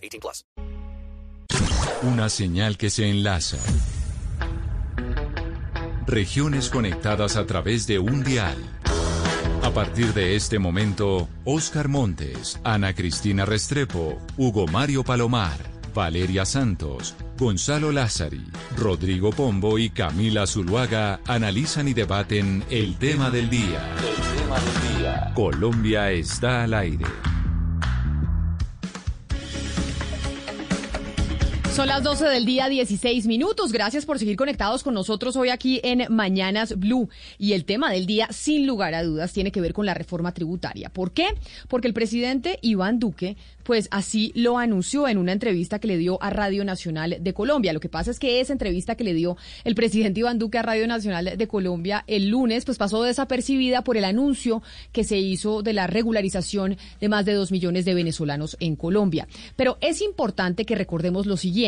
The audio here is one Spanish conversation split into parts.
18 plus. Una señal que se enlaza. Regiones conectadas a través de un dial. A partir de este momento, Oscar Montes, Ana Cristina Restrepo, Hugo Mario Palomar, Valeria Santos, Gonzalo Lázari, Rodrigo Pombo y Camila Zuluaga analizan y debaten. El tema del día. Colombia está al aire. Son las 12 del día, 16 minutos. Gracias por seguir conectados con nosotros hoy aquí en Mañanas Blue. Y el tema del día, sin lugar a dudas, tiene que ver con la reforma tributaria. ¿Por qué? Porque el presidente Iván Duque pues así lo anunció en una entrevista que le dio a Radio Nacional de Colombia. Lo que pasa es que esa entrevista que le dio el presidente Iván Duque a Radio Nacional de Colombia el lunes, pues pasó desapercibida por el anuncio que se hizo de la regularización de más de dos millones de venezolanos en Colombia. Pero es importante que recordemos lo siguiente.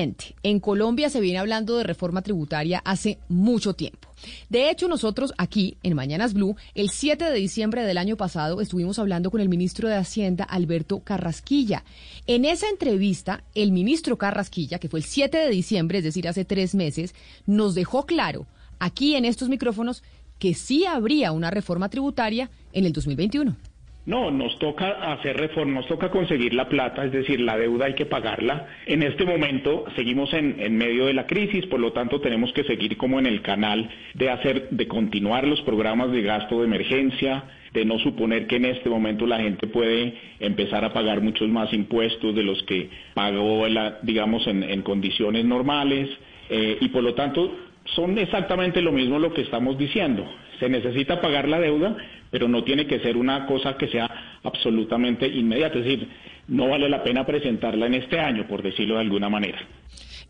En Colombia se viene hablando de reforma tributaria hace mucho tiempo. De hecho, nosotros aquí en Mañanas Blue, el 7 de diciembre del año pasado, estuvimos hablando con el ministro de Hacienda, Alberto Carrasquilla. En esa entrevista, el ministro Carrasquilla, que fue el 7 de diciembre, es decir, hace tres meses, nos dejó claro aquí en estos micrófonos que sí habría una reforma tributaria en el 2021. No, nos toca hacer reforma, nos toca conseguir la plata, es decir, la deuda hay que pagarla. En este momento seguimos en, medio de la crisis, por lo tanto tenemos que seguir como en el canal de hacer, de continuar los programas de gasto de emergencia, de no suponer que en este momento la gente puede empezar a pagar muchos más impuestos de los que pagó, la, digamos, en, en condiciones normales, eh, y por lo tanto son exactamente lo mismo lo que estamos diciendo. Se necesita pagar la deuda, pero no tiene que ser una cosa que sea absolutamente inmediata. Es decir, no vale la pena presentarla en este año, por decirlo de alguna manera.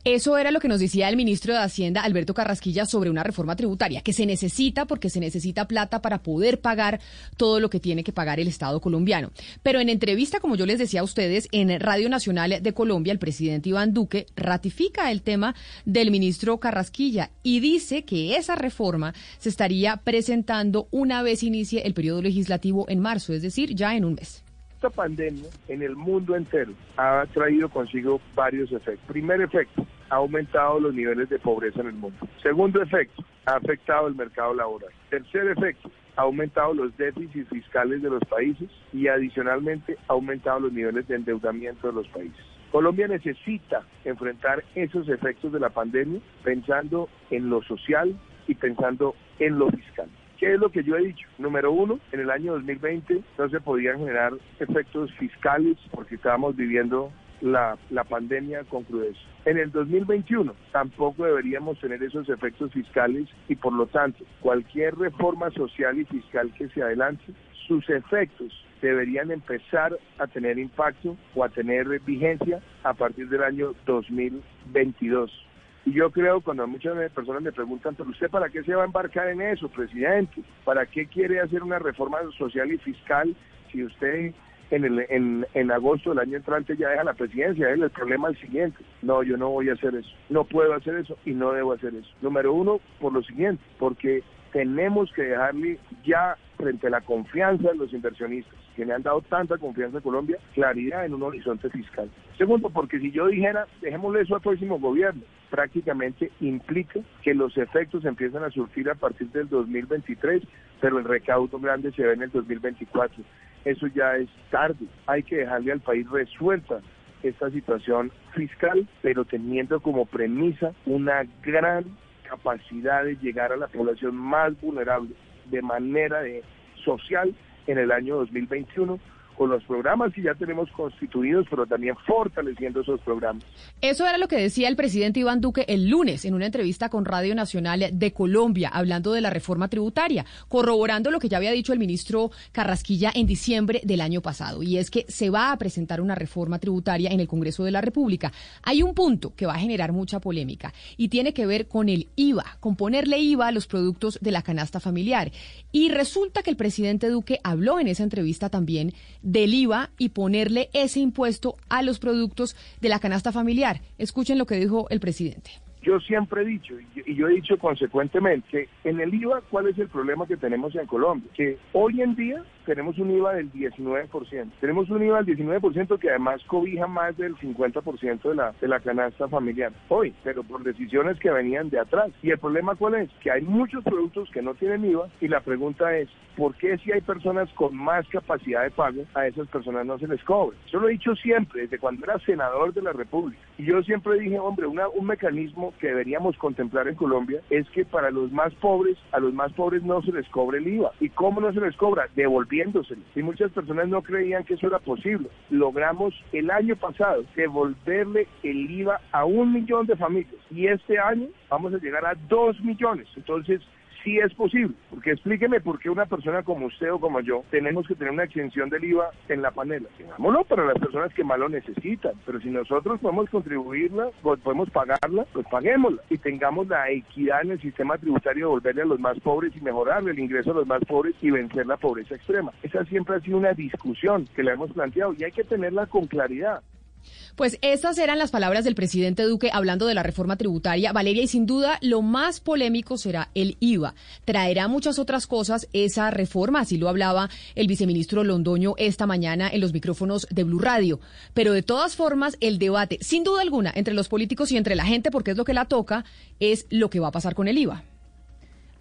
Eso era lo que nos decía el ministro de Hacienda, Alberto Carrasquilla, sobre una reforma tributaria, que se necesita porque se necesita plata para poder pagar todo lo que tiene que pagar el Estado colombiano. Pero en entrevista, como yo les decía a ustedes, en Radio Nacional de Colombia, el presidente Iván Duque ratifica el tema del ministro Carrasquilla y dice que esa reforma se estaría presentando una vez inicie el periodo legislativo en marzo, es decir, ya en un mes esta pandemia en el mundo entero ha traído consigo varios efectos. Primer efecto, ha aumentado los niveles de pobreza en el mundo. Segundo efecto, ha afectado el mercado laboral. Tercer efecto, ha aumentado los déficits fiscales de los países y adicionalmente ha aumentado los niveles de endeudamiento de los países. Colombia necesita enfrentar esos efectos de la pandemia pensando en lo social y pensando en lo fiscal. ¿Qué es lo que yo he dicho? Número uno, en el año 2020 no se podían generar efectos fiscales porque estábamos viviendo la, la, pandemia con crudeza. En el 2021 tampoco deberíamos tener esos efectos fiscales y por lo tanto cualquier reforma social y fiscal que se adelante, sus efectos deberían empezar a tener impacto o a tener vigencia a partir del año 2022. Y yo creo cuando muchas personas me preguntan, pero usted para qué se va a embarcar en eso, presidente? ¿Para qué quiere hacer una reforma social y fiscal si usted en, el, en, en agosto del año entrante ya deja la presidencia? El problema es el siguiente. No, yo no voy a hacer eso. No puedo hacer eso y no debo hacer eso. Número uno, por lo siguiente, porque tenemos que dejarle ya frente a la confianza de los inversionistas que me han dado tanta confianza a Colombia, claridad en un horizonte fiscal. Segundo, porque si yo dijera, dejémosle eso al próximo gobierno, prácticamente implica que los efectos empiezan a surgir a partir del 2023, pero el recaudo grande se ve en el 2024. Eso ya es tarde. Hay que dejarle al país resuelta esta situación fiscal, pero teniendo como premisa una gran capacidad de llegar a la población más vulnerable de manera de social en el año 2021 con los programas que ya tenemos constituidos, pero también fortaleciendo esos programas. Eso era lo que decía el presidente Iván Duque el lunes en una entrevista con Radio Nacional de Colombia, hablando de la reforma tributaria, corroborando lo que ya había dicho el ministro Carrasquilla en diciembre del año pasado, y es que se va a presentar una reforma tributaria en el Congreso de la República. Hay un punto que va a generar mucha polémica y tiene que ver con el IVA, con ponerle IVA a los productos de la canasta familiar. Y resulta que el presidente Duque habló en esa entrevista también del IVA y ponerle ese impuesto a los productos de la canasta familiar. Escuchen lo que dijo el presidente. Yo siempre he dicho, y yo he dicho consecuentemente, en el IVA, ¿cuál es el problema que tenemos en Colombia? Que hoy en día tenemos un IVA del 19%. Tenemos un IVA del 19% que además cobija más del 50% de la, de la canasta familiar hoy, pero por decisiones que venían de atrás. ¿Y el problema cuál es? Que hay muchos productos que no tienen IVA y la pregunta es, ¿por qué si hay personas con más capacidad de pago, a esas personas no se les cobra? Yo lo he dicho siempre, desde cuando era senador de la República. Y yo siempre dije, hombre, una, un mecanismo que deberíamos contemplar en Colombia es que para los más pobres, a los más pobres no se les cobre el IVA. ¿Y cómo no se les cobra? Devolviéndoselo. Y muchas personas no creían que eso era posible. Logramos el año pasado devolverle el IVA a un millón de familias. Y este año vamos a llegar a dos millones. Entonces, sí es posible. Porque explíqueme por qué una persona como usted o como yo tenemos que tener una exención del IVA en la panela. Tengámoslo para las personas que más lo necesitan. Pero si nosotros podemos contribuirla, podemos pagarla, pues paguémosla. Y tengamos la equidad en el sistema tributario de volverle a los más pobres y mejorarle el ingreso a los más pobres y vencer la pobreza extrema. Esa siempre ha sido una discusión que le hemos planteado y hay que tenerla con claridad. Pues estas eran las palabras del presidente Duque hablando de la reforma tributaria. Valeria, y sin duda lo más polémico será el IVA. Traerá muchas otras cosas esa reforma, así lo hablaba el viceministro Londoño esta mañana en los micrófonos de Blue Radio. Pero de todas formas, el debate, sin duda alguna, entre los políticos y entre la gente, porque es lo que la toca, es lo que va a pasar con el IVA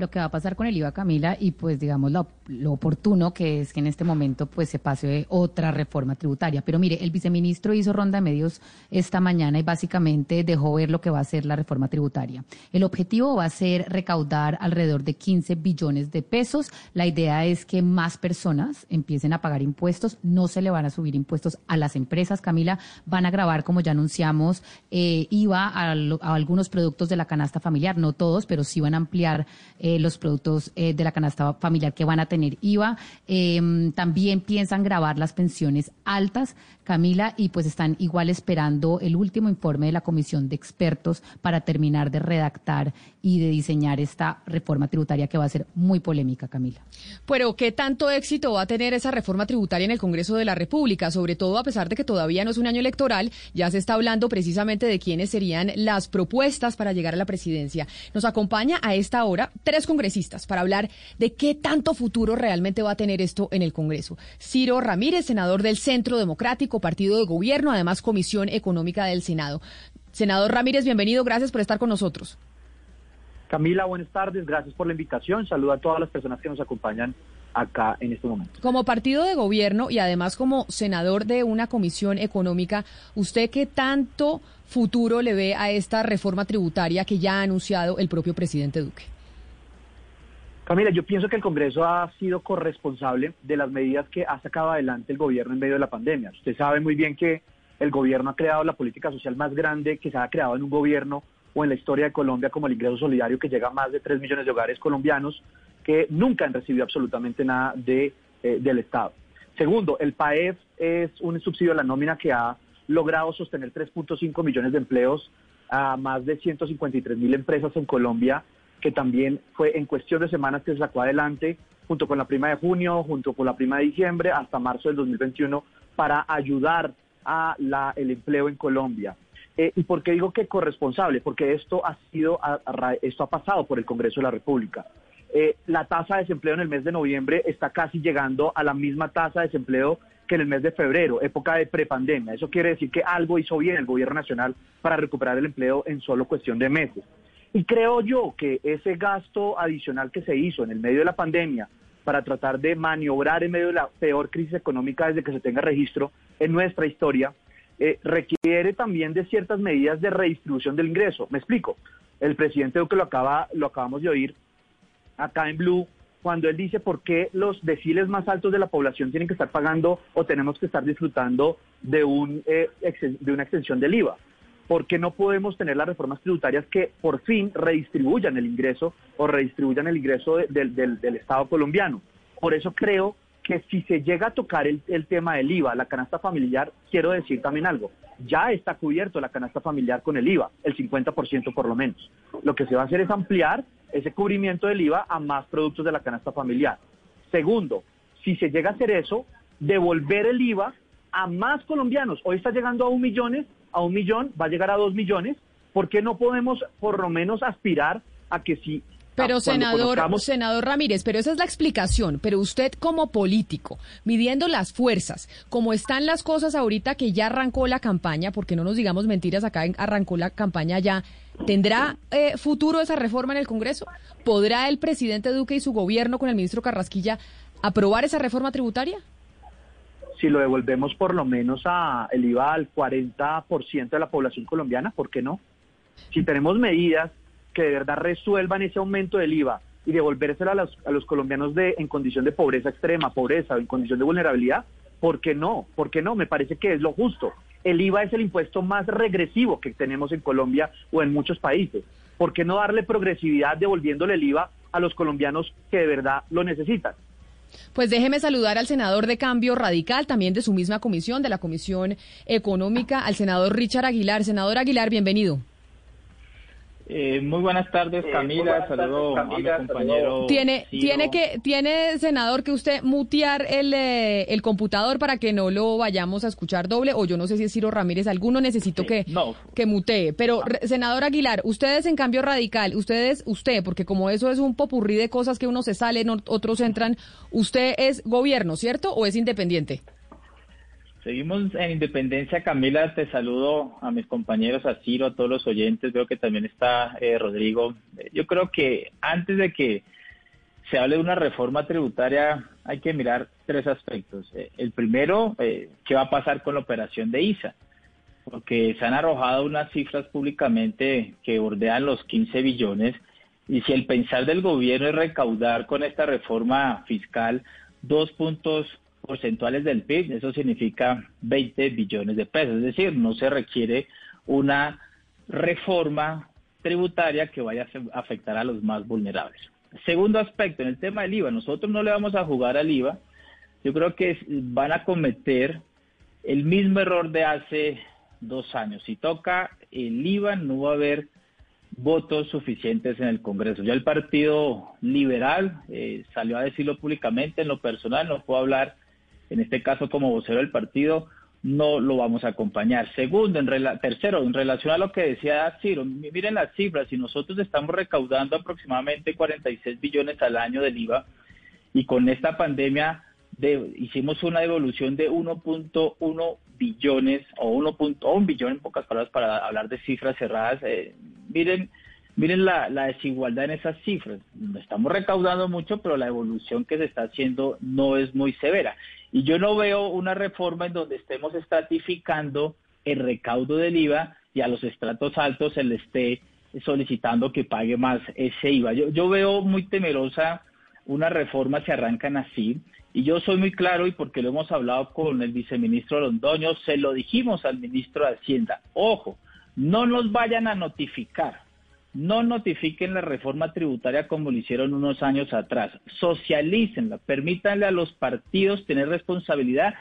lo que va a pasar con el IVA, Camila, y pues digamos lo, oportuno que es que en este momento pues se pase otra reforma tributaria. Pero mire, el viceministro hizo ronda de medios esta mañana y básicamente dejó ver lo que va a ser la reforma tributaria. El objetivo va a ser recaudar alrededor de 15 billones de pesos. La idea es que más personas empiecen a pagar impuestos. No se le van a subir impuestos a las empresas, Camila. Van a grabar, como ya anunciamos, eh, IVA a, algunos productos de la canasta familiar. No todos, pero sí van a ampliar. Eh, los productos eh, de la canasta familiar que van a tener IVA. Em, también piensan grabar las pensiones altas, Camila, y pues están igual esperando el último informe de la comisión de expertos para terminar de redactar y de diseñar esta reforma tributaria que va a ser muy polémica, Camila. Pero, ¿qué tanto éxito va a tener esa reforma tributaria en el Congreso de la República? Sobre todo a pesar de que todavía no es un año electoral, ya se está hablando precisamente de quiénes serían las propuestas para llegar a la presidencia. Nos acompaña a esta hora tres congresistas para hablar de qué tanto futuro realmente va a tener esto en el Congreso. Ciro Ramírez, senador del Centro Democrático, Partido de Gobierno, además Comisión Económica del Senado. Senador Ramírez, bienvenido, gracias por estar con nosotros. Camila, buenas tardes, gracias por la invitación. Saludo a todas las personas que nos acompañan acá en este momento. Como partido de gobierno y además como senador de una comisión económica, ¿usted qué tanto futuro le ve a esta reforma tributaria que ya ha anunciado el propio presidente Duque? Camila, yo pienso que el Congreso ha sido corresponsable de las medidas que ha sacado adelante el gobierno en medio de la pandemia. Usted sabe muy bien que el gobierno ha creado la política social más grande que se ha creado en un gobierno o en la historia de Colombia como el ingreso solidario que llega a más de 3 millones de hogares colombianos que nunca han recibido absolutamente nada de, eh, del Estado. Segundo, el PAEF es un subsidio a la nómina que ha logrado sostener 3.5 millones de empleos a más de 153 mil empresas en Colombia, que también fue en cuestión de semanas que se sacó adelante, junto con la prima de junio, junto con la prima de diciembre, hasta marzo del 2021, para ayudar a la, el empleo en Colombia. Eh, ¿Y por qué digo que corresponsable? Porque esto ha sido, esto ha pasado por el Congreso de la República. Eh, la tasa de desempleo en el mes de noviembre está casi llegando a la misma tasa de desempleo que en el mes de febrero, época de prepandemia. Eso quiere decir que algo hizo bien el gobierno nacional para recuperar el empleo en solo cuestión de meses. Y creo yo que ese gasto adicional que se hizo en el medio de la pandemia para tratar de maniobrar en medio de la peor crisis económica desde que se tenga registro en nuestra historia, eh, requiere también de ciertas medidas de redistribución del ingreso. Me explico. El presidente que lo acaba, lo acabamos de oír acá en Blue, cuando él dice por qué los deciles más altos de la población tienen que estar pagando o tenemos que estar disfrutando de, un, eh, de una extensión del IVA. ¿Por qué no podemos tener las reformas tributarias que por fin redistribuyan el ingreso o redistribuyan el ingreso del, Estado colombiano? Por eso creo que si se llega a tocar el, el, tema del IVA, la canasta familiar, quiero decir también algo, ya está cubierto la canasta familiar con el IVA, el 50% por lo menos. Lo que se va a hacer es ampliar ese cubrimiento del IVA a más productos de la canasta familiar. Segundo, si se llega a hacer eso, devolver el IVA a más colombianos. Hoy está llegando a un millón, a un millón, va a llegar a dos millones. ¿Por qué no podemos por lo menos aspirar a que si pero senador, senador Ramírez, pero esa es la explicación. Pero usted como político, midiendo las fuerzas, como están las cosas ahorita que ya arrancó la campaña, porque no nos digamos mentiras, acá arrancó la campaña ya, ¿tendrá eh, futuro esa reforma en el Congreso? ¿Podrá el presidente Duque y su gobierno con el ministro Carrasquilla aprobar esa reforma tributaria? Si lo devolvemos por lo menos a el IVA al 40% de la población colombiana, ¿por qué no? Si tenemos medidas que de verdad resuelvan ese aumento del IVA y devolvérselo a los, a los colombianos de, en condición de pobreza extrema, pobreza o en condición de vulnerabilidad, ¿por qué no? ¿Por qué no? Me parece que es lo justo. El IVA es el impuesto más regresivo que tenemos en Colombia o en muchos países. ¿Por qué no darle progresividad devolviéndole el IVA a los colombianos que de verdad lo necesitan? Pues déjeme saludar al senador de Cambio Radical, también de su misma comisión, de la Comisión Económica, al senador Richard Aguilar. Senador Aguilar, bienvenido. Eh, muy buenas tardes, eh, Camila. Saludo a mi compañero. Tiene, tiene que, tiene senador que usted mutear el, eh, el computador para que no lo vayamos a escuchar doble. O yo no sé si es Ciro Ramírez, alguno necesito que, que mutee. Pero senador Aguilar, ustedes en cambio radical, ustedes, usted, porque como eso es un popurrí de cosas que unos se salen, otros entran, usted es gobierno, ¿cierto? ¿O es independiente? Seguimos en Independencia, Camila, te saludo a mis compañeros, a Ciro, a todos los oyentes, veo que también está eh, Rodrigo. Yo creo que antes de que se hable de una reforma tributaria hay que mirar tres aspectos. Eh, el primero, eh, ¿qué va a pasar con la operación de ISA? Porque se han arrojado unas cifras públicamente que bordean los 15 billones y si el pensar del gobierno es recaudar con esta reforma fiscal dos puntos porcentuales del PIB, eso significa 20 billones de pesos, es decir, no se requiere una reforma tributaria que vaya a afectar a los más vulnerables. Segundo aspecto, en el tema del IVA, nosotros no le vamos a jugar al IVA, yo creo que van a cometer el mismo error de hace dos años. Si toca el IVA, no va a haber votos suficientes en el Congreso. Ya el Partido Liberal eh, salió a decirlo públicamente, en lo personal no puedo hablar en este caso como vocero del partido, no lo vamos a acompañar. Segundo, en tercero, en relación a lo que decía Ciro, miren las cifras, si nosotros estamos recaudando aproximadamente 46 billones al año del IVA y con esta pandemia hicimos una devolución de 1.1 billones o 1. un billón en pocas palabras para hablar de cifras cerradas, eh, miren Miren la, la, desigualdad en esas cifras. Estamos recaudando mucho, pero la evolución que se está haciendo no es muy severa. Y yo no veo una reforma en donde estemos estratificando el recaudo del IVA y a los estratos altos se le esté solicitando que pague más ese IVA. Yo, yo veo muy temerosa una reforma si arrancan así. Y yo soy muy claro, y porque lo hemos hablado con el viceministro Londoño, se lo dijimos al ministro de Hacienda. Ojo, no nos vayan a notificar no notifiquen la reforma tributaria como lo hicieron unos años atrás. Socialícenla, permítanle a los partidos tener responsabilidad.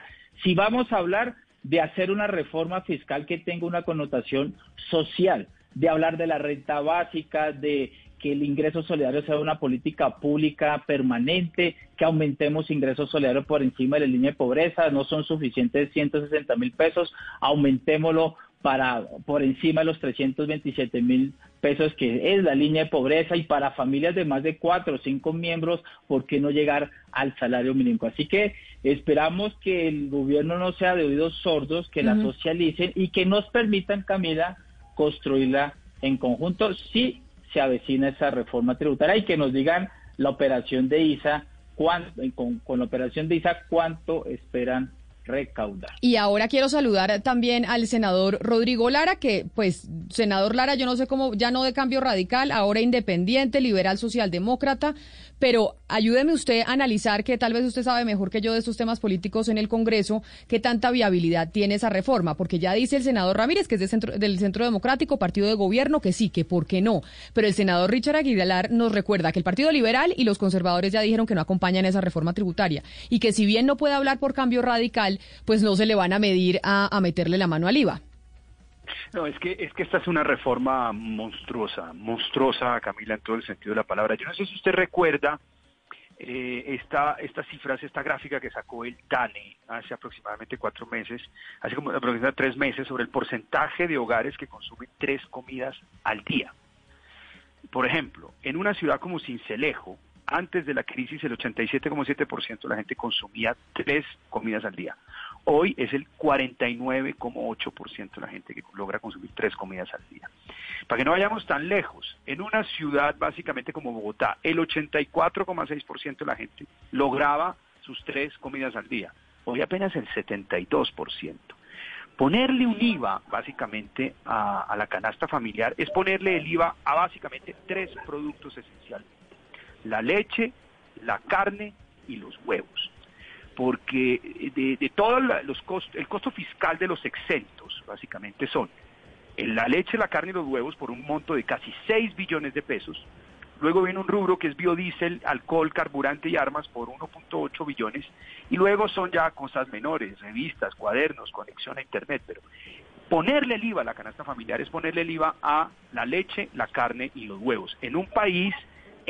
Si vamos a hablar de hacer una reforma fiscal que tenga una connotación social, de hablar de la renta básica, de que el ingreso solidario sea una política pública permanente, que aumentemos ingresos solidarios por encima de la línea de pobreza, no son suficientes 160 mil pesos, aumentémoslo para por encima de los 327 mil pesos que es la línea de pobreza y para familias de más de cuatro o cinco miembros, ¿por qué no llegar al salario mínimo? Así que esperamos que el gobierno no sea de oídos sordos, que la socialicen y que nos permitan, Camila, construirla en conjunto si se avecina esa reforma tributaria y que nos digan la operación de ISA, con, con la operación de ISA, cuánto esperan recaudar. Y ahora quiero saludar también al senador Rodrigo Lara, que pues, senador Lara, yo no sé cómo, ya no de cambio radical, ahora independiente, liberal, socialdemócrata, pero ayúdeme usted a analizar que tal vez usted sabe mejor que yo de estos temas políticos en el Congreso, qué tanta viabilidad tiene esa reforma, porque ya dice el senador Ramírez, que es centro, del Centro Democrático, partido de gobierno, que sí, que por qué no, pero el senador Richard Aguilar nos recuerda que el Partido Liberal y los conservadores ya dijeron que no acompañan esa reforma tributaria y que si bien no puede hablar por cambio radical, pues no se le van a medir a, a meterle la mano al IVA. No, es que, es que esta es una reforma monstruosa, monstruosa, Camila, en todo el sentido de la palabra. Yo no sé si usted recuerda eh, esta, estas cifras, esta gráfica que sacó el DANE hace aproximadamente cuatro meses, hace como aproximadamente tres meses, sobre el porcentaje de hogares que consumen tres comidas al día. Por ejemplo, en una ciudad como Cincelejo, antes de la crisis el 87,7% de la gente consumía tres comidas al día. Hoy es el 49,8% de la gente que logra consumir tres comidas al día. Para que no vayamos tan lejos, en una ciudad básicamente como Bogotá, el 84,6% de la gente lograba sus tres comidas al día. Hoy apenas el 72%. Ponerle un IVA básicamente a, a la canasta familiar es ponerle el IVA a básicamente tres productos esencialmente. La leche, la carne y los huevos porque de, de todo los costos, el costo fiscal de los exentos, básicamente son la leche, la carne y los huevos por un monto de casi 6 billones de pesos. Luego viene un rubro que es biodiesel, alcohol, carburante y armas por 1.8 billones. Y luego son ya cosas menores, revistas, cuadernos, conexión a Internet. Pero ponerle el IVA a la canasta familiar es ponerle el IVA a la leche, la carne y los huevos. En un país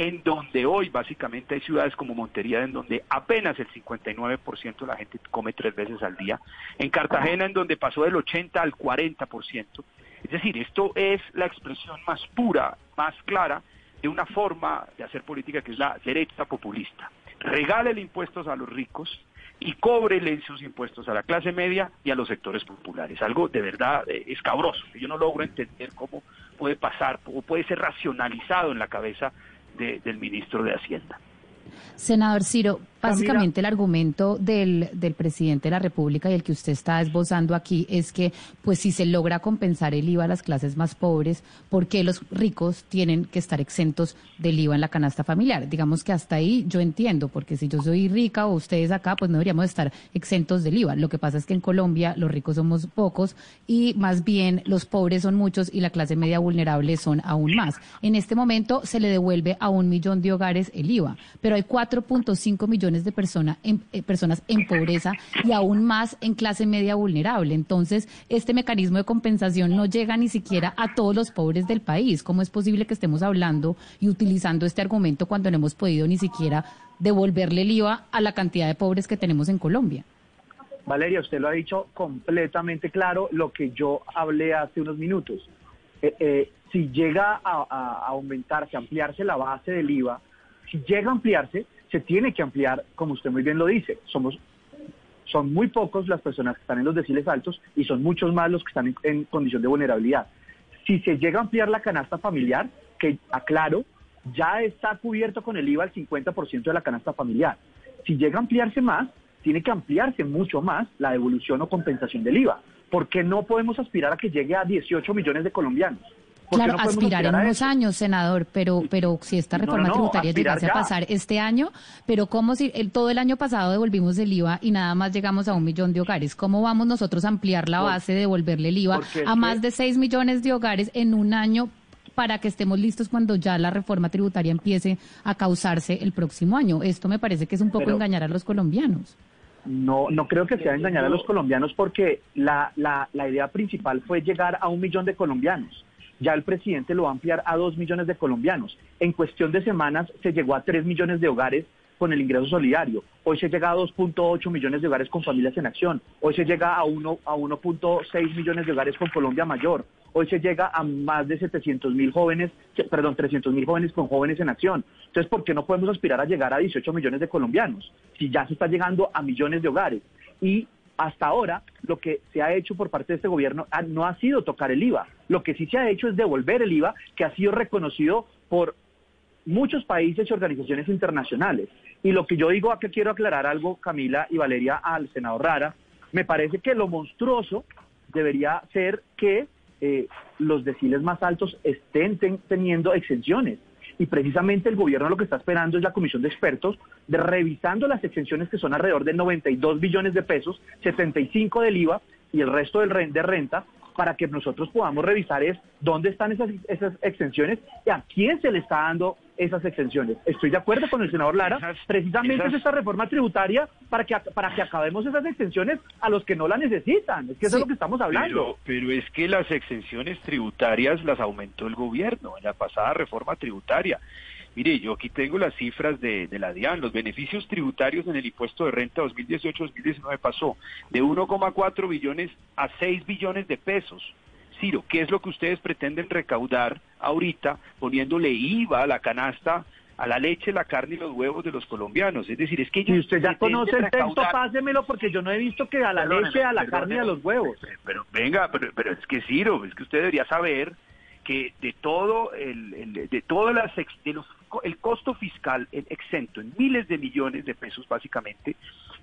en donde hoy básicamente hay ciudades como Montería, en donde apenas el 59% de la gente come tres veces al día, en Cartagena, en donde pasó del 80 al 40%. Es decir, esto es la expresión más pura, más clara de una forma de hacer política que es la derecha populista. Regálele impuestos a los ricos y cóbrele sus impuestos a la clase media y a los sectores populares. Algo de verdad eh, escabroso, yo no logro entender cómo puede pasar o puede ser racionalizado en la cabeza del ministro de Hacienda. Senador Ciro, Básicamente el argumento del, del presidente de la República y el que usted está esbozando aquí es que, pues si se logra compensar el IVA a las clases más pobres, ¿por qué los ricos tienen que estar exentos del IVA en la canasta familiar? Digamos que hasta ahí yo entiendo, porque si yo soy rica o ustedes acá, pues no deberíamos estar exentos del IVA. Lo que pasa es que en Colombia los ricos somos pocos y más bien los pobres son muchos y la clase media vulnerable son aún más. En este momento se le devuelve a un millón de hogares el IVA, pero hay 4.5 millones de persona en, eh, personas en pobreza y aún más en clase media vulnerable. Entonces, este mecanismo de compensación no llega ni siquiera a todos los pobres del país. ¿Cómo es posible que estemos hablando y utilizando este argumento cuando no hemos podido ni siquiera devolverle el IVA a la cantidad de pobres que tenemos en Colombia? Valeria, usted lo ha dicho completamente claro lo que yo hablé hace unos minutos. Eh, eh, si llega a, a, aumentarse, ampliarse la base del IVA, si llega a ampliarse, se tiene que ampliar, como usted muy bien lo dice. Somos, son muy pocos las personas que están en los deciles altos y son muchos más los que están en, condición de vulnerabilidad. Si se llega a ampliar la canasta familiar, que aclaro, ya está cubierto con el IVA el 50% de la canasta familiar. Si llega a ampliarse más, tiene que ampliarse mucho más la devolución o compensación del IVA, porque no podemos aspirar a que llegue a 18 millones de colombianos. Claro, aspirar en unos años, senador, pero pero si esta reforma tributaria llegase a pasar este año, pero como si el, todo el año pasado devolvimos el IVA y nada más llegamos a un millón de hogares, ¿cómo vamos nosotros a ampliar la base de devolverle el IVA a más de 6 millones de hogares en un año para que estemos listos cuando ya la reforma tributaria empiece a causarse el próximo año? Esto me parece que es un poco engañar a los colombianos. No, no creo que sea engañar a los colombianos porque la, la, la idea principal fue llegar a un millón de colombianos ya el presidente lo va a ampliar a dos millones de colombianos. En cuestión de semanas se llegó a tres millones de hogares con el ingreso solidario. Hoy se llega a 2.8 millones de hogares con familias en acción. Hoy se llega a 1 a 1.6 millones de hogares con Colombia Mayor. Hoy se llega a más de 700 mil jóvenes, perdón, 300 mil jóvenes con jóvenes en acción. Entonces, ¿por qué no podemos aspirar a llegar a 18 millones de colombianos si ya se está llegando a millones de hogares? Y hasta ahora lo que se ha hecho por parte de este gobierno no ha sido tocar el IVA. Lo que sí se ha hecho es devolver el IVA, que ha sido reconocido por muchos países y organizaciones internacionales. Y lo que yo digo, aquí quiero aclarar algo, Camila y Valeria, al senador Rara, Me parece que lo monstruoso debería ser que eh, los deciles más altos estén ten- teniendo exenciones. Y precisamente el gobierno lo que está esperando es la comisión de expertos de revisando las exenciones que son alrededor de 92 billones de pesos, 75 del IVA y el resto del de renta, para que nosotros podamos revisar es dónde están esas, esas exenciones y a quién se le está dando esas exenciones. Estoy de acuerdo con el senador Lara, Esas- precisamente esas- es esta reforma tributaria para que, para que acabemos esas exenciones a los que no la necesitan. Es que eso es lo que estamos hablando. Pero, pero es que las exenciones tributarias las aumentó el gobierno en la pasada reforma tributaria. Mire, yo aquí tengo las cifras de, de la DIAN. Los beneficios tributarios en el impuesto de renta 2018-2019 pasó de 1,4 billones a 6 billones de pesos. Ciro, ¿qué es lo que ustedes pretenden recaudar ahorita poniéndole IVA a la canasta, a la leche, la carne y los huevos de los colombianos? Es decir, es que ellos Si usted ya conoce el texto, pásemelo porque yo no he visto que a la Perdóneme, leche, a la perdóneme. carne y a los huevos. Pero venga, pero, pero es que Ciro, es que usted debería saber que de todo el, el- de todas las ex- de los el costo fiscal el exento en miles de millones de pesos básicamente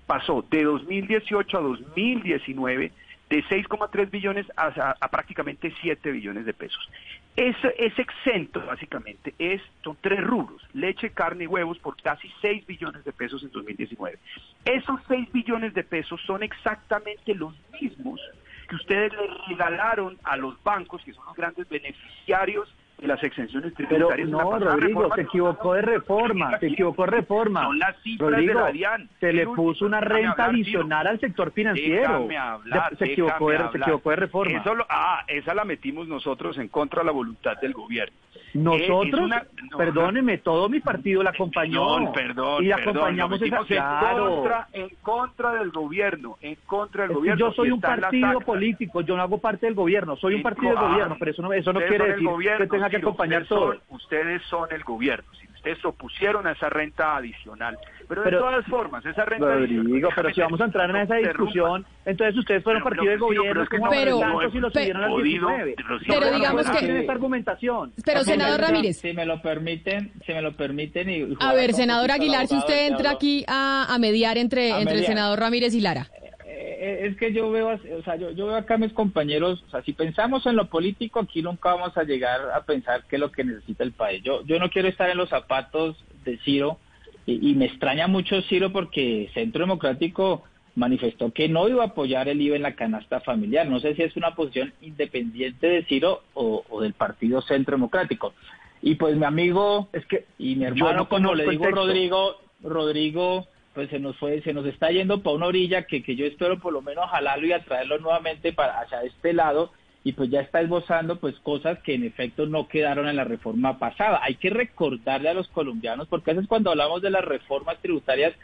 pasó de 2018 a 2019 de 6,3 billones a, a- prácticamente 7 billones de pesos. Ese, ese exento básicamente es son tres rubros, leche, carne y huevos por casi 6 billones de pesos en 2019. Esos 6 billones de pesos son exactamente los mismos que ustedes le regalaron a los bancos, que son los grandes beneficiarios las exenciones Pero tributarias. la no, Rodrigo, reforma se equivocó de reforma, se equivocó de reforma. Son las cifras Rodrigo, de la DIAN. se le puso una renta hablar, adicional al sector financiero. Hablar, se, equivocó de, se equivocó de reforma. Eso lo- ah, esa la metimos nosotros en contra de la voluntad del gobierno. Nosotros, Eh, es una- no, perdóneme, todo mi partido la acompañó. Perdón, perdón, y perdón, lo acompañamos esa... metimos en Claro. contra, en contra del gobierno, en contra del Es gobierno. yo soy un partido político, yo no hago parte del gobierno, soy un partido del co- ah, gobierno, pero eso no, eso no quiere decir gobierno, que tenga que acompañar ustedes todo. son- ustedes son el gobierno, si ustedes se opusieron a esa renta adicional. Pero, Pero- de todas formas, esa renta Rodrigo, adicional... pero si vamos a entrar en esa discusión, entonces ustedes fueron Pero- partido de pero- gobierno, pero- como pero- los pe- subieron al Jodido, 19. pero No, digamos que- esta argumentación. Pero, senador Ramírez, Si me lo permiten, si me lo permiten. Y a ver, senador Aguilar, si usted del entra aquí a, a mediar entre, A entre el mediar. senador Ramírez y Lara. Eh, es que yo veo, o sea, yo, yo veo acá a mis compañeros, o sea, si pensamos en lo político, aquí nunca vamos a llegar a pensar qué es lo que necesita el país. Yo, yo no quiero estar en los zapatos de Ciro y, y me extraña mucho Ciro porque Centro Democrático manifestó que no iba a apoyar el IVA en la canasta familiar. No sé si es una posición independiente de Ciro o, o del Partido Centro Democrático. Y pues mi amigo Es que y mi hermano, no como le digo. Rodrigo, Rodrigo, pues se nos fue, se nos está yendo para una orilla que, que yo espero por lo menos jalarlo y atraerlo nuevamente para hacia este lado y pues ya está esbozando pues cosas que en efecto no quedaron en la reforma pasada. Hay que recordarle a los colombianos, porque a veces cuando hablamos de las reformas tributarias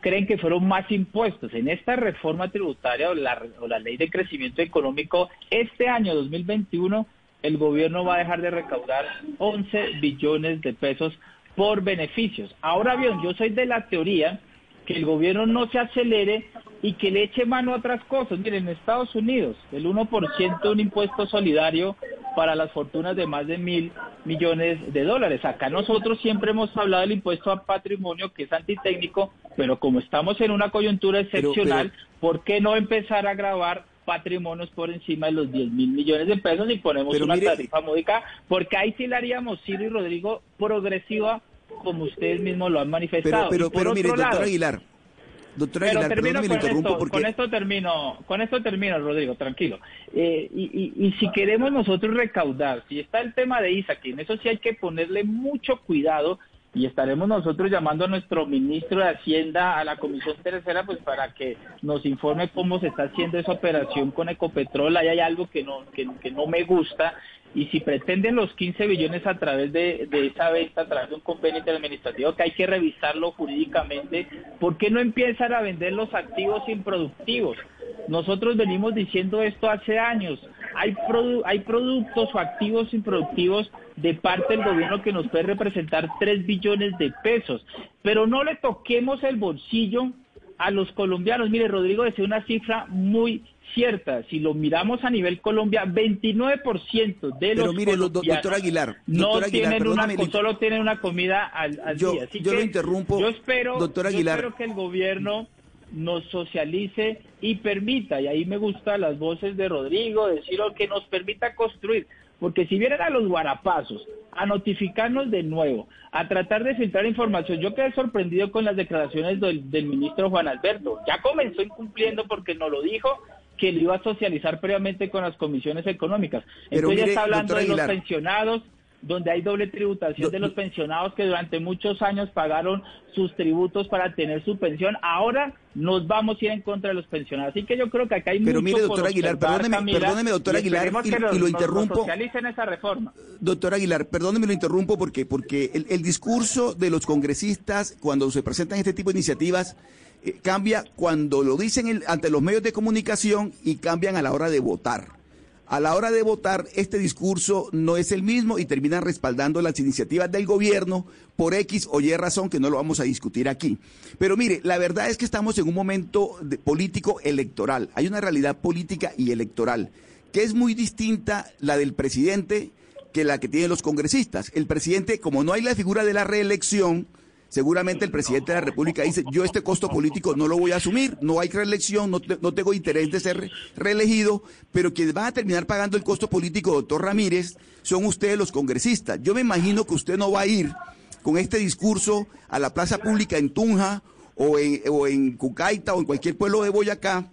creen que fueron más impuestos. En esta reforma tributaria o la, o la ley de crecimiento económico, este año 2021 el gobierno va a dejar de recaudar 11 billones de pesos por beneficios. Ahora bien, yo soy de la teoría que el gobierno no se acelere y que le eche mano a otras cosas. Miren, en Estados Unidos, el 1% de un impuesto solidario para las fortunas de más de mil millones de dólares. Acá nosotros siempre hemos hablado del impuesto a patrimonio, que es antitécnico, pero como estamos en una coyuntura Pero- excepcional, ¿por qué no empezar a grabar patrimonios por encima de los 10 mil millones de pesos y ponemos una mire- tarifa módica? Porque ahí sí la haríamos, Ciro y Rodrigo, progresiva, como ustedes mismos lo han Pero, manifestado. pero, por pero mire, doctor lado, Aguilar, doctor pero Aguilar, termino perdón que con interrumpo esto, porque... con esto termino, con esto termino, Rodrigo, tranquilo. Eh, y, y- y si queremos nosotros recaudar, si está el tema de ISA, que en eso sí hay que ponerle mucho cuidado y estaremos nosotros llamando a nuestro ministro de Hacienda, a la Comisión Tercera, pues para que nos informe cómo se está haciendo esa operación con Ecopetrol. Ahí hay algo que no, que, no me gusta. Y si pretenden los 15 billones a través de, de esa venta, a través de un convenio interadministrativo, que hay que revisarlo jurídicamente, ¿por qué no empiezan a vender los activos improductivos? Nosotros venimos diciendo esto hace años. Hay, produ- hay productos o activos improductivos de parte del gobierno que nos puede representar 3 billones de pesos, pero no le toquemos el bolsillo a los colombianos. Mire, Rodrigo decía una cifra muy cierta. Si lo miramos a nivel Colombia, 29% de Pero los mire, do- doctor Aguilar, no Aguilar, tienen una, le- solo tienen una comida al, al Yo- día. Así yo que lo interrumpo, Yo espero, doctor yo Aguilar. espero que el gobierno nos socialice y permita, y ahí me gustan las voces de Rodrigo, decir que nos permita construir. Porque si vienen a los guarapazos a notificarnos de nuevo, a tratar de filtrar información, yo quedé sorprendido con las declaraciones del, del ministro Juan Alberto. Ya comenzó incumpliendo porque nos lo dijo que lo iba a socializar previamente con las comisiones económicas. Entonces ya está hablando de los pensionados, donde hay doble tributación de los pensionados que durante muchos años pagaron sus tributos para tener su pensión. Ahora nos vamos a ir en contra de los pensionados. Así que yo creo que acá hay Pero mucho mire, doctor Aguilar, perdóneme, Camila, perdóneme, doctor Aguilar, y, que y lo interrumpo. esa reforma. Doctor Aguilar, perdóneme, lo interrumpo porque, porque el, el discurso de los congresistas cuando se presentan este tipo de iniciativas eh, cambia cuando lo dicen el- ante los medios de comunicación y cambian a la hora de votar. A la hora de votar, este discurso no es el mismo y terminan respaldando las iniciativas del gobierno por X o Y razón que no lo vamos a discutir aquí. Pero mire, la verdad es que estamos en un momento de- político electoral. Hay una realidad política y electoral que es muy distinta la del presidente que la que tienen los congresistas. El presidente, como no hay la figura de la reelección, seguramente el presidente de la República dice, yo este costo político no lo voy a asumir, no hay reelección, no, no tengo interés de ser re- reelegido, pero quienes van a terminar pagando el costo político, doctor Ramírez, son ustedes los congresistas. Yo me imagino que usted no va a ir con este discurso a la plaza pública en Tunja o en, o en Cucaita o en cualquier pueblo de Boyacá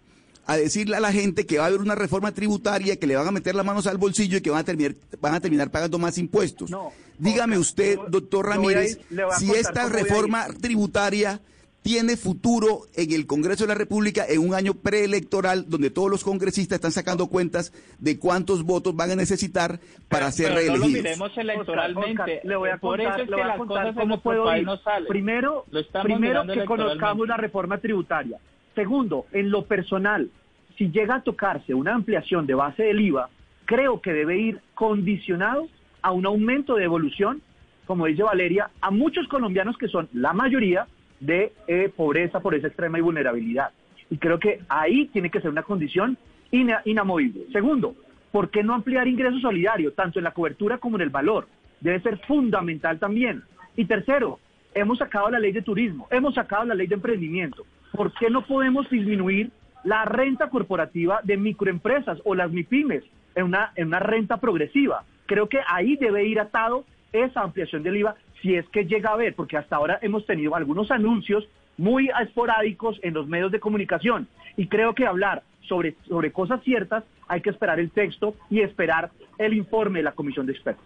a decirle a la gente que va a haber una reforma tributaria, que le van a meter las manos al bolsillo y que van a terminar, van a terminar pagando más impuestos. Dígame usted, doctor Ramírez, ir- si esta reforma tributaria tiene futuro en el Congreso de la República en un año preelectoral donde todos los congresistas están sacando cuentas de cuántos votos van a necesitar para ser Pero no lo reelegidos. miremos electoralmente. Oscar, le voy a Por contar, eso es le que a las contar cosas en cómo nuestro puedo ir. no salen. Primero, Lo estamos primero que conozcamos la reforma tributaria. Segundo, en lo personal, si llega a tocarse una ampliación de base del IVA, creo que debe ir condicionado a un aumento de evolución, como dice Valeria, a muchos colombianos que son la mayoría de eh, pobreza, pobreza extrema y vulnerabilidad. Y creo que ahí tiene que ser una condición ina- inamovible. Segundo, ¿por qué no ampliar ingresos solidarios, tanto en la cobertura como en el valor? Debe ser fundamental también. Y tercero, hemos sacado la ley de turismo, hemos sacado la ley de emprendimiento. ¿Por qué no podemos disminuir la renta corporativa de microempresas o las MIPIMES en una, en una renta progresiva? Creo que ahí debe ir atado esa ampliación del IVA si es que llega a haber, porque hasta ahora hemos tenido algunos anuncios muy esporádicos en los medios de comunicación. Y creo que hablar sobre, sobre cosas ciertas hay que esperar el texto y esperar el informe de la comisión de expertos.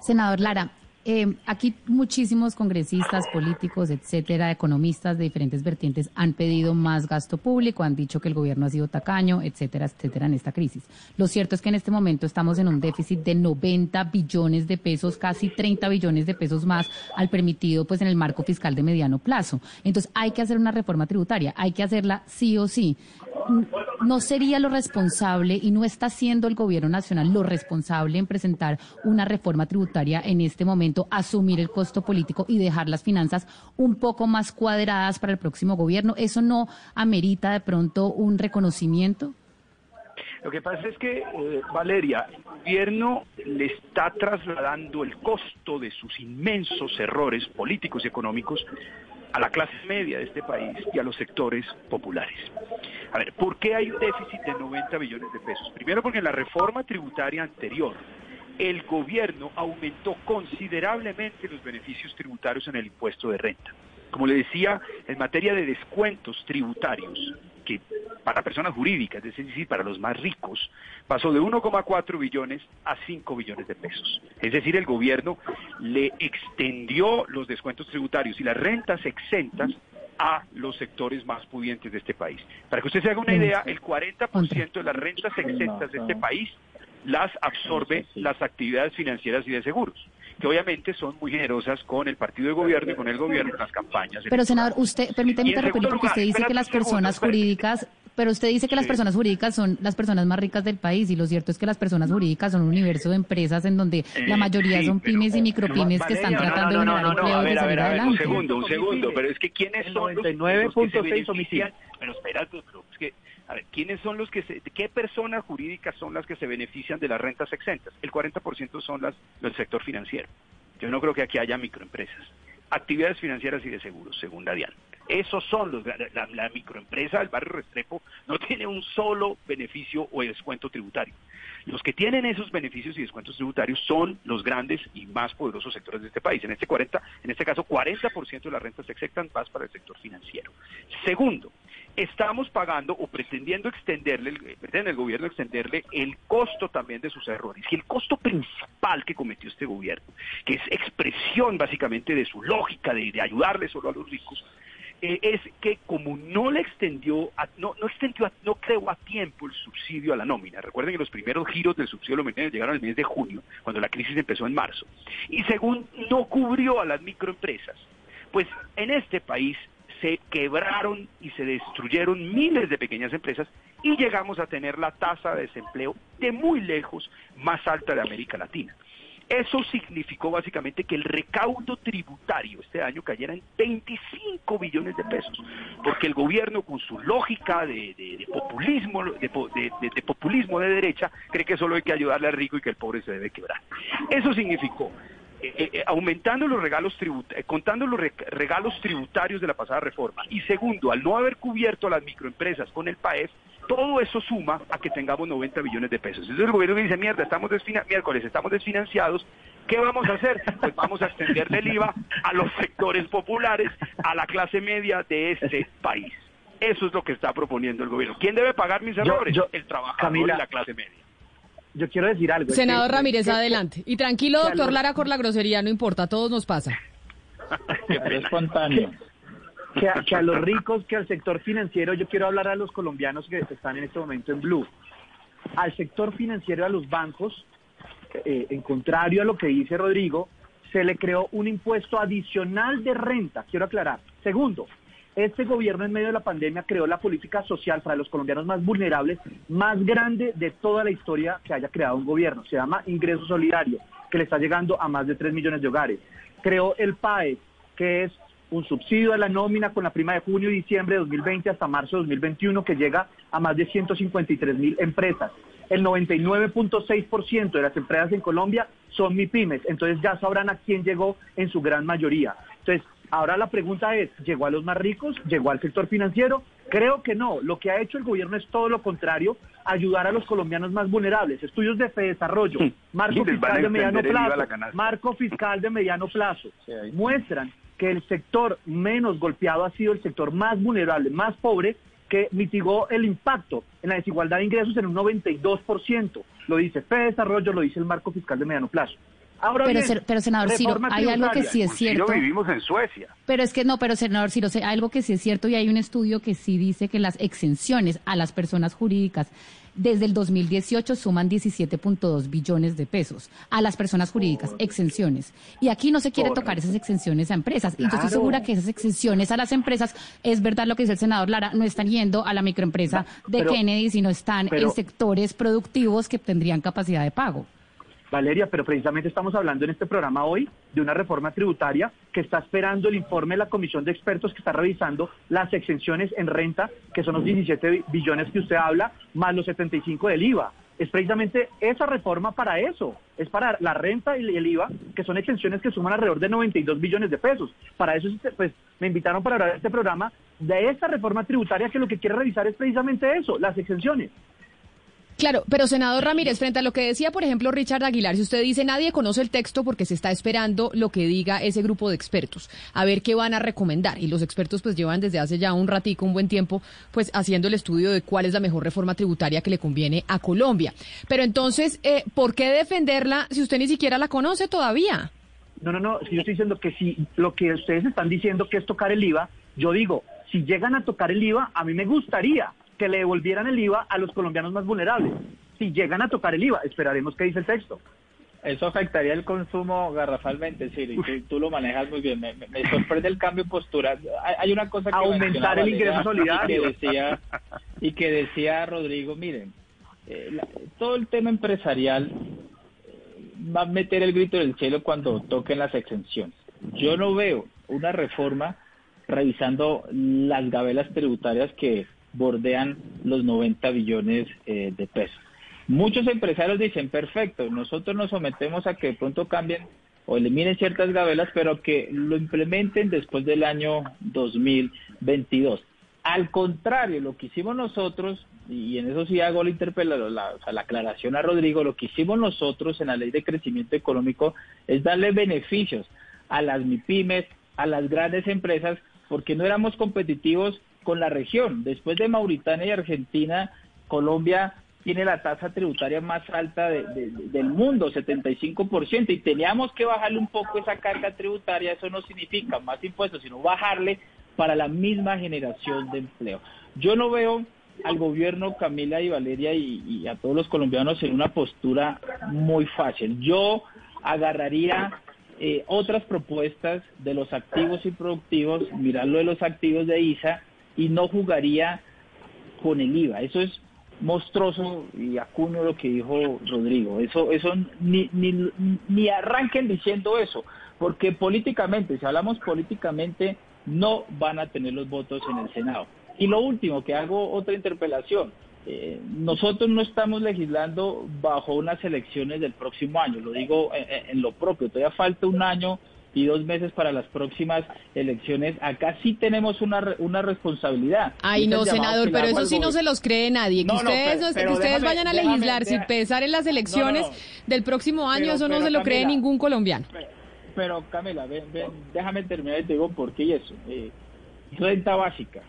Senador Lara, eh, aquí muchísimos congresistas, políticos, etcétera, economistas de diferentes vertientes han pedido más gasto público, han dicho que el gobierno ha sido tacaño, etcétera, etcétera, en esta crisis. Lo cierto es que en este momento estamos en un déficit de 90 billones de pesos, casi 30 billones de pesos más al permitido pues en el marco fiscal de mediano plazo. Entonces hay que hacer una reforma tributaria, hay que hacerla sí o sí. ¿No sería lo responsable y no está siendo el gobierno nacional lo responsable en presentar una reforma tributaria en este momento, asumir el costo político y dejar las finanzas un poco más cuadradas para el próximo gobierno? ¿Eso no amerita de pronto un reconocimiento? Lo que pasa es que, eh, Valeria, el gobierno le está trasladando el costo de sus inmensos errores políticos y económicos a la clase media de este país y a los sectores populares. A ver, ¿por qué hay un déficit de 90 billones de pesos? Primero porque en la reforma tributaria anterior el gobierno aumentó considerablemente los beneficios tributarios en el impuesto de renta. Como le decía, en materia de descuentos tributarios, que para personas jurídicas, es decir, para los más ricos, pasó de 1,4 billones a 5 billones de pesos. Es decir, el gobierno le extendió los descuentos tributarios y las rentas exentas a los sectores más pudientes de este país. Para que usted se haga una idea, el 40% de las rentas exentas de este país las absorbe las actividades financieras y de seguros, que obviamente son muy generosas con el partido de gobierno y con el gobierno en las campañas. Pero senador, usted, permítame segundo porque usted dice que las personas jurídicas, pero usted dice que las personas jurídicas son las personas más ricas del país y lo cierto es que las personas jurídicas son un universo de empresas en donde la Eh, mayoría sí, son pymes y micropymes que están tratando de generar empleo y de salir ver, a ver, un adelante. segundo, un segundo, pero es que quiénes son los, los que se 99.6 benefician, homicidios. pero espérate, pero es que, a ver, ¿quiénes son los que se, qué personas jurídicas son las que se benefician de las rentas exentas? El 40% son las del sector financiero. Yo no creo que aquí haya microempresas. Actividades financieras y de seguros, según la DIAN. Esos son los la, la microempresa del barrio Restrepo no tiene un solo beneficio o descuento tributario. Los que tienen esos beneficios y descuentos tributarios son los grandes y más poderosos sectores de este país. En este 40, en este caso 40% de las rentas se exceptan más para el sector financiero. Segundo, estamos pagando o pretendiendo extenderle, pretende el gobierno extenderle el costo también de sus errores. Y el costo principal que cometió este gobierno, que es expresión básicamente de su lógica de ayudarle solo a los ricos, eh, es que como no le extendió, no, no extendió, no creó a tiempo el subsidio a la nómina. Recuerden que los primeros giros del subsidio a la nómina llegaron el mes de junio, cuando la crisis empezó en marzo. Y según no cubrió a las microempresas, pues en este país se quebraron y se destruyeron miles de pequeñas empresas y llegamos a tener la tasa de desempleo de muy lejos más alta de América Latina. Eso significó básicamente que el recaudo tributario este año cayera en 25 billones de pesos, porque el gobierno con su lógica de, populismo, de, populismo de derecha, cree que solo hay que ayudarle al rico y que el pobre se debe quebrar. Eso significó eh, eh, aumentando los regalos tributarios, eh, contando los regalos tributarios de la pasada reforma. Y segundo, al no haber cubierto a las microempresas con el PAEF, todo eso suma a que tengamos 90 billones de pesos. Entonces el gobierno dice, mierda, estamos miércoles, estamos desfinanciados, ¿qué vamos a hacer? Pues vamos a extender el IVA a los sectores populares, a la clase media de este país. Eso es lo que está proponiendo el gobierno. ¿Quién debe pagar mis errores? el trabajador y la clase media yo quiero decir algo. Senador Ramírez, adelante. Y tranquilo, doctor Lara, por la grosería, no importa, a todos nos pasa. es espontáneo. Que a, que a, los ricos, que al sector financiero, yo quiero hablar a los colombianos que están en este momento en Blue. Al sector financiero, a los bancos, eh, en contrario a lo que dice Rodrigo, se le creó un impuesto adicional de renta, quiero aclarar. Segundo, este gobierno en medio de la pandemia creó la política social para los colombianos más vulnerables más grande de toda la historia que haya creado un gobierno. Se llama Ingreso Solidario, que le está llegando a más de 3 millones de hogares. Creó el PAE, que es un subsidio a la nómina con la prima de junio y diciembre de 2020 hasta marzo de 2021 que llega a más de 153 mil empresas. El 99.6% de las empresas en Colombia son MIPIMES, entonces ya sabrán a quién llegó en su gran mayoría. Entonces, Ahora la pregunta es, ¿llegó a los más ricos? ¿Llegó al sector financiero? Creo que no. Lo que ha hecho el gobierno es todo lo contrario, ayudar a los colombianos más vulnerables. Estudios de desarrollo, marco fiscal de mediano plazo, marco fiscal de mediano plazo, muestran que el sector menos golpeado ha sido el sector más vulnerable, más pobre, que mitigó el impacto en la desigualdad de ingresos en un 92%. Lo dice Fede Desarrollo, lo dice el marco fiscal de mediano plazo pero, pero senador Ciro, hay algo que sí es cierto. vivimos en Suecia. Pero es que no, pero senador Ciro, hay algo que sí es cierto y hay un estudio que sí dice que las exenciones a las personas jurídicas desde el 2018 suman 17.2 billones de pesos a las personas jurídicas, exenciones. Y aquí no se quiere tocar esas exenciones a empresas. Y yo estoy segura que esas exenciones a las empresas, es verdad lo que dice el senador Lara, no están yendo a la microempresa de Kennedy, sino están en sectores productivos que tendrían capacidad de pago. Valeria, pero precisamente estamos hablando en este programa hoy de una reforma tributaria que está esperando el informe de la comisión de expertos que está revisando las exenciones en renta, que son los 17 billones que usted habla, más los 75 del IVA. Es precisamente esa reforma para eso, es para la renta y el IVA, que son exenciones que suman alrededor de 92 billones de pesos. Para eso pues, me invitaron para hablar de este programa, de esta reforma tributaria que lo que quiere revisar es precisamente eso, las exenciones. Claro, pero senador Ramírez, frente a lo que decía, por ejemplo, Richard Aguilar, si usted dice nadie conoce el texto porque se está esperando lo que diga ese grupo de expertos, a ver qué van a recomendar. Y los expertos pues llevan desde hace ya un ratico, un buen tiempo, pues haciendo el estudio de cuál es la mejor reforma tributaria que le conviene a Colombia. Pero entonces, eh, ¿por qué defenderla si usted ni siquiera la conoce todavía? No, no, no, si yo estoy diciendo que si lo que ustedes están diciendo que es tocar el IVA, yo digo, si llegan a tocar el IVA, a mí me gustaría que le devolvieran el IVA a los colombianos más vulnerables. Si llegan a tocar el IVA, esperaremos qué dice el texto. Eso afectaría el consumo garrafalmente, sí, y tú, lo manejas muy bien. Me, sorprende el cambio de postura. Hay, una cosa que aumentar el ingreso solidario y que decía y que decía Rodrigo, miren, eh, todo el tema empresarial eh, va a meter el grito del cielo cuando toquen las exenciones. Yo no veo una reforma revisando las gabelas tributarias que bordean los 90 billones eh, de pesos. Muchos empresarios dicen, perfecto, nosotros nos sometemos a que de pronto cambien o eliminen ciertas gabelas, pero que lo implementen después del año 2022. Al contrario, lo que hicimos nosotros, y en eso sí hago la interpelación, la, aclaración a Rodrigo, lo que hicimos nosotros en la ley de crecimiento económico es darle beneficios a las MIPIMES, a las grandes empresas, porque no éramos competitivos con la región. Después de Mauritania y Argentina, Colombia tiene la tasa tributaria más alta de- de- del mundo, 75%, y teníamos que bajarle un poco esa carga tributaria, eso no significa más impuestos, sino bajarle para la misma generación de empleo. Yo no veo al gobierno Camila y Valeria y, y a todos los colombianos en una postura muy fácil. Yo agarraría eh, otras propuestas de los activos y productivos, mirar lo de los activos de ISA y no jugaría con el IVA. Eso es monstruoso y acuño lo que dijo Rodrigo. Eso, eso ni, ni, ni arranquen diciendo eso, porque políticamente, si hablamos políticamente, no van a tener los votos en el Senado. Y lo último, que hago otra interpelación. Eh, nosotros no estamos legislando bajo unas elecciones del próximo año, lo digo en lo propio, todavía falta un año y dos meses para las próximas elecciones. Acá sí tenemos una, una responsabilidad. Ay, no, senador, pero eso sí no se los cree nadie. Que No, no, ustedes, pero- que ustedes déjame- vayan a déjame- legislar sin deja- pensar en las elecciones No, del próximo año, Pero- eso no se lo cree Camila, ningún colombiano. Pero Camila, ven, ven, déjame terminar y te digo por qué y eso. Eh, renta básica.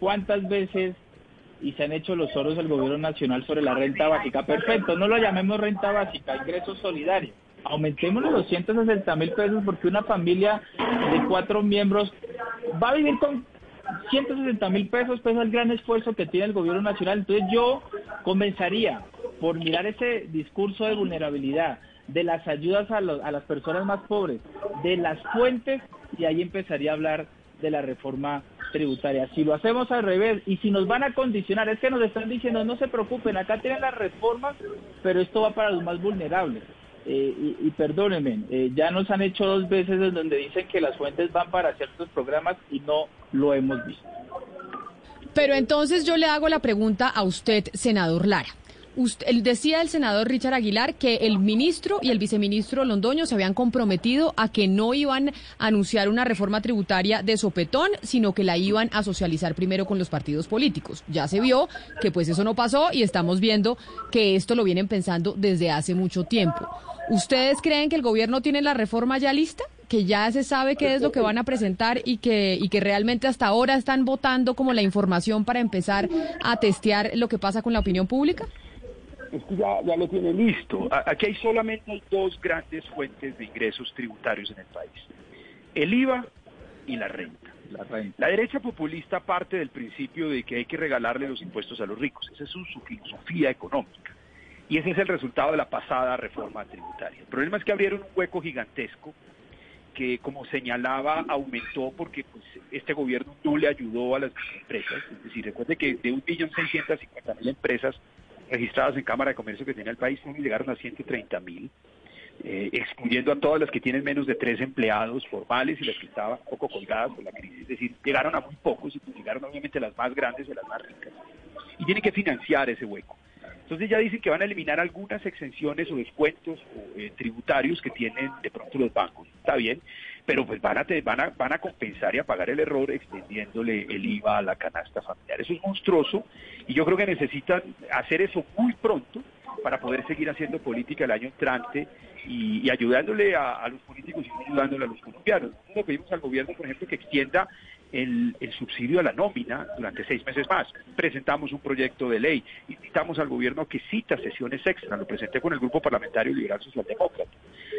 ¿Cuántas veces y se han hecho los oros del gobierno nacional sobre la renta básica? Perfecto, no lo llamemos renta básica, ingreso solidario. Aumentémosle los 160 mil pesos porque una familia de cuatro miembros va a vivir con 160 mil pesos, pues es el gran esfuerzo que tiene el gobierno nacional. Entonces yo comenzaría por mirar ese discurso de vulnerabilidad, de las ayudas a, las personas más pobres, de las fuentes, y ahí empezaría a hablar de la reforma tributaria. Si lo hacemos al revés y si nos van a condicionar, es que nos están diciendo, no se preocupen, acá tienen las reformas, pero esto va para los más vulnerables. Eh, y, y perdónenme, eh, ya nos han hecho dos veces en donde dicen que las fuentes van para ciertos programas y no lo hemos visto. Pero entonces yo le hago la pregunta a usted, senador Lara. Usted, decía el senador Richard Aguilar que el ministro y el viceministro Londoño se habían comprometido a que no iban a anunciar una reforma tributaria de sopetón, sino que la iban a socializar primero con los partidos políticos. Ya se vio que pues eso no pasó y estamos viendo que esto lo vienen pensando desde hace mucho tiempo. ¿Ustedes creen que el gobierno tiene la reforma ya lista? ¿Que ya se sabe qué es lo que van a presentar y que, y que realmente hasta ahora están votando como la información para empezar a testear lo que pasa con la opinión pública? Es que ya, ya lo tiene listo. Aquí hay solamente dos grandes fuentes de ingresos tributarios en el país. El IVA y la renta. La renta. La derecha populista parte del principio de que hay que regalarle los impuestos a los ricos. Esa es su, su filosofía económica. Y ese es el resultado de la pasada reforma tributaria. El problema es que abrieron un hueco gigantesco que, como señalaba, aumentó porque pues, este gobierno no le ayudó a las empresas. Es decir, recuerde que de 1.650.000 empresas registradas en Cámara de Comercio que tenía el país, llegaron a 130.000 eh, excluyendo a todas las que tienen menos de tres empleados formales y las que estaban poco colgadas por la crisis. Es decir, llegaron a muy pocos y pues llegaron obviamente las más grandes y las más ricas. Y tienen que financiar ese hueco. Entonces ya dicen que van a eliminar algunas exenciones o descuentos eh, tributarios que tienen de pronto los bancos. Está bien, pero pues van a, te- van a van a compensar y a pagar el error extendiéndole el IVA a la canasta familiar. Eso es monstruoso y yo creo que necesitan hacer eso muy pronto para poder seguir haciendo política el año entrante y, ayudándole a, los políticos y ayudándole a los colombianos. Nosotros pedimos al gobierno, por ejemplo, que extienda el, el subsidio a la nómina durante seis meses más. Presentamos un proyecto de ley, invitamos al gobierno que cita sesiones extras, lo presenté con el Grupo Parlamentario Liberal Socialdemócrata,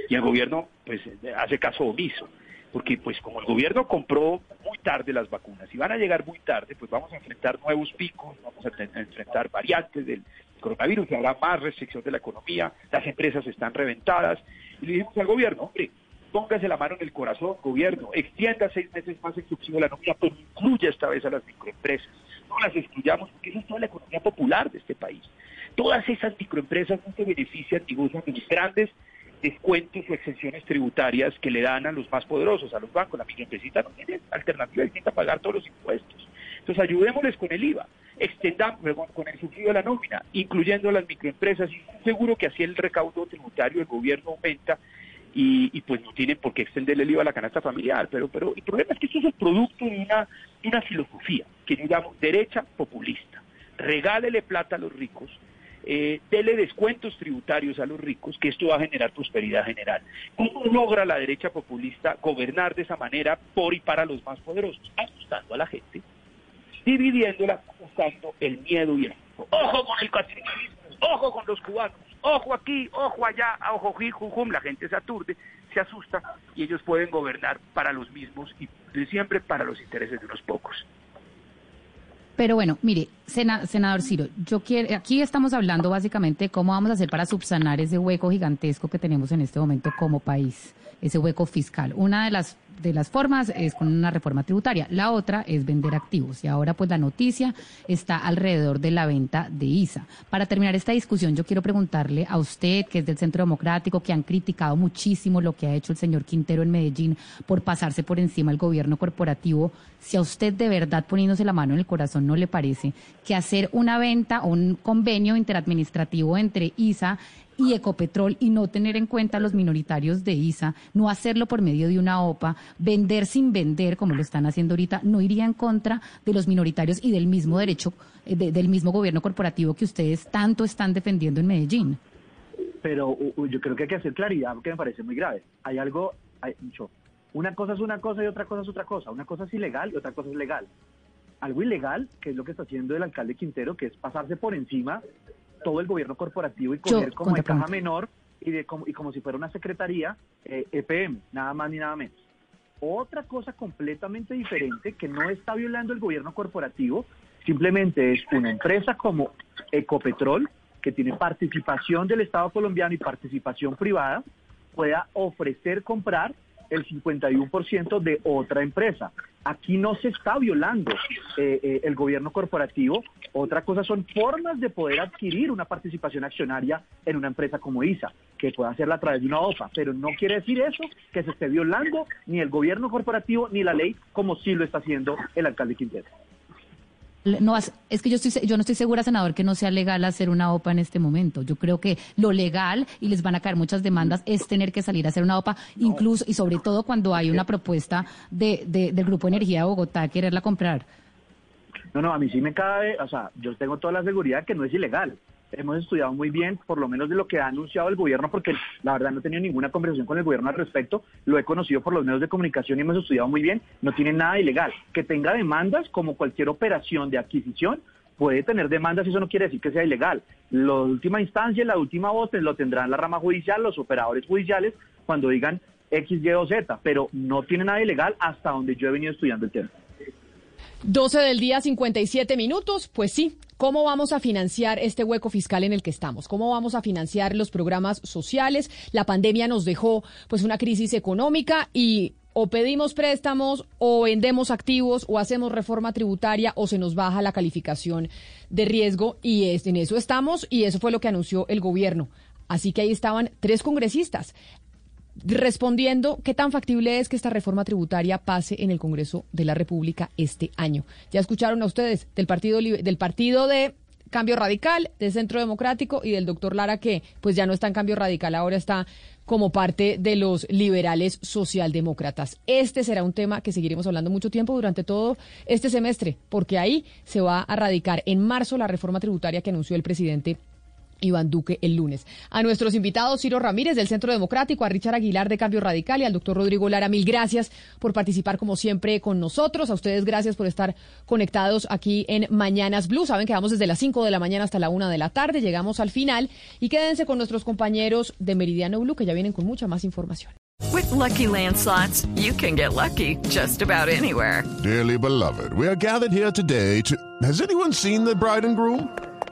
y el gobierno pues hace caso omiso, porque pues como el gobierno compró muy tarde las vacunas y van a llegar muy tarde, pues vamos a enfrentar nuevos picos, vamos a, a enfrentar variantes del coronavirus, y habrá más restricción de la economía, las empresas están reventadas, y le dijimos al gobierno, hombre, póngase la mano en el corazón, gobierno, extienda seis meses más el subsidio de la nómina, pero incluya esta vez a las microempresas. No las excluyamos, porque eso es toda la economía popular de este país. Todas esas microempresas no se benefician ni gozan de los grandes descuentos o exenciones tributarias que le dan a los más poderosos, a los bancos. La microempresita no tiene alternativa distinta a pagar todos los impuestos. Entonces ayudémosles con el IVA, extendamos con, el subsidio de la nómina, incluyendo a las microempresas, y seguro que así el recaudo tributario del gobierno aumenta y, pues no tienen por qué extenderle el IVA a la canasta familiar. Pero, pero el problema es que esto es el producto de una, una filosofía que yo llamo derecha populista. Regálele plata a los ricos, eh, dele descuentos tributarios a los ricos, que esto va a generar prosperidad general. ¿Cómo logra la derecha populista gobernar de esa manera por y para los más poderosos? Asustando a la gente, dividiéndola, usando el miedo y el ojo con el caciquismo, ojo con los cubanos, ojo aquí, ojo allá, ojo jujum, la gente se aturde, se asusta y ellos pueden gobernar para los mismos y siempre para los intereses de unos pocos. Pero bueno, mire, senador Ciro, yo quiero, aquí estamos hablando básicamente de cómo vamos a hacer para subsanar ese hueco gigantesco que tenemos en este momento como país, ese hueco fiscal. Una de las de las formas es con una reforma tributaria, la otra es vender activos y ahora pues la noticia está alrededor de la venta de ISA. Para terminar esta discusión yo quiero preguntarle a usted que es del Centro Democrático que han criticado muchísimo lo que ha hecho el señor Quintero en Medellín por pasarse por encima del gobierno corporativo, si a usted de verdad poniéndose la mano en el corazón no le parece que hacer una venta o un convenio interadministrativo entre ISA y Ecopetrol y no tener en cuenta a los minoritarios de ISA, no hacerlo por medio de una OPA, vender sin vender, como lo están haciendo ahorita, no iría en contra de los minoritarios y del mismo derecho, eh, del mismo gobierno corporativo que ustedes tanto están defendiendo en Medellín. Pero yo creo que hay que hacer claridad porque me parece muy grave. Hay algo, hay, una cosa es una cosa y otra cosa es otra cosa. Una cosa es ilegal y otra cosa es legal. Algo ilegal, que es lo que está haciendo el alcalde Quintero, que es pasarse por encima todo el gobierno corporativo y coger como de caja menor y, de, como, y como si fuera una secretaría EPM, eh, e nada más ni nada menos. Otra cosa completamente diferente que no está violando el gobierno corporativo, simplemente es una empresa como Ecopetrol, que tiene participación del Estado colombiano y participación privada, pueda ofrecer comprar el 51% de otra empresa. Aquí no se está violando eh, eh, el gobierno corporativo. Otra cosa son formas de poder adquirir una participación accionaria en una empresa como ISA, que pueda hacerla a través de una OPA. Pero no quiere decir eso que se esté violando ni el gobierno corporativo ni la ley, como sí lo está haciendo el alcalde Quintero. No, es que yo, estoy, yo no estoy segura, senador, que no sea legal hacer una OPA en este momento. Yo creo que lo legal, y les van a caer muchas demandas, es tener que salir a hacer una OPA, incluso y sobre todo cuando hay una propuesta de, del Grupo Energía de Bogotá, quererla comprar. No, no, a mí sí me cabe, o sea, yo tengo toda la seguridad que no es ilegal hemos estudiado muy bien, por lo menos de lo que ha anunciado el gobierno, porque la verdad no he tenido ninguna conversación con el gobierno al respecto, lo he conocido por los medios de comunicación y hemos estudiado muy bien, no tiene nada ilegal. Que tenga demandas como cualquier operación de adquisición, puede tener demandas y eso no quiere decir que sea ilegal. La última instancia, la última voz lo tendrán la rama judicial, los operadores judiciales, cuando digan X, Y o Z, pero no tiene nada ilegal hasta donde yo he venido estudiando el tema. 12 del día, 57 minutos. Pues sí, ¿cómo vamos a financiar este hueco fiscal en el que estamos? ¿Cómo vamos a financiar los programas sociales? La pandemia nos dejó pues una crisis económica y o pedimos préstamos o vendemos activos o hacemos reforma tributaria o se nos baja la calificación de riesgo y en eso estamos y eso fue lo que anunció el gobierno. Así que ahí estaban tres congresistas respondiendo qué tan factible es que esta reforma tributaria pase en el Congreso de la República este año. Ya escucharon a ustedes del partido del partido de Cambio Radical, del Centro Democrático y del doctor Lara que pues ya no está en Cambio Radical, ahora está como parte de los liberales socialdemócratas. Este será un tema que seguiremos hablando mucho tiempo durante todo este semestre, porque ahí se va a radicar en marzo la reforma tributaria que anunció el presidente Iván Duque el lunes. A nuestros invitados, Ciro Ramírez del Centro Democrático, a Richard Aguilar de Cambio Radical y al doctor Rodrigo Lara, mil gracias por participar como siempre con nosotros. A ustedes gracias por estar conectados aquí en Mañanas Blue. Saben que vamos desde las 5 de la mañana hasta la 1 de la tarde. Llegamos al final y quédense con nuestros compañeros de Meridiano Blue que ya vienen con mucha más información. With lucky landslots, you can get lucky just about anywhere. Dearly beloved, we are gathered here today to. Has anyone seen the bride and groom?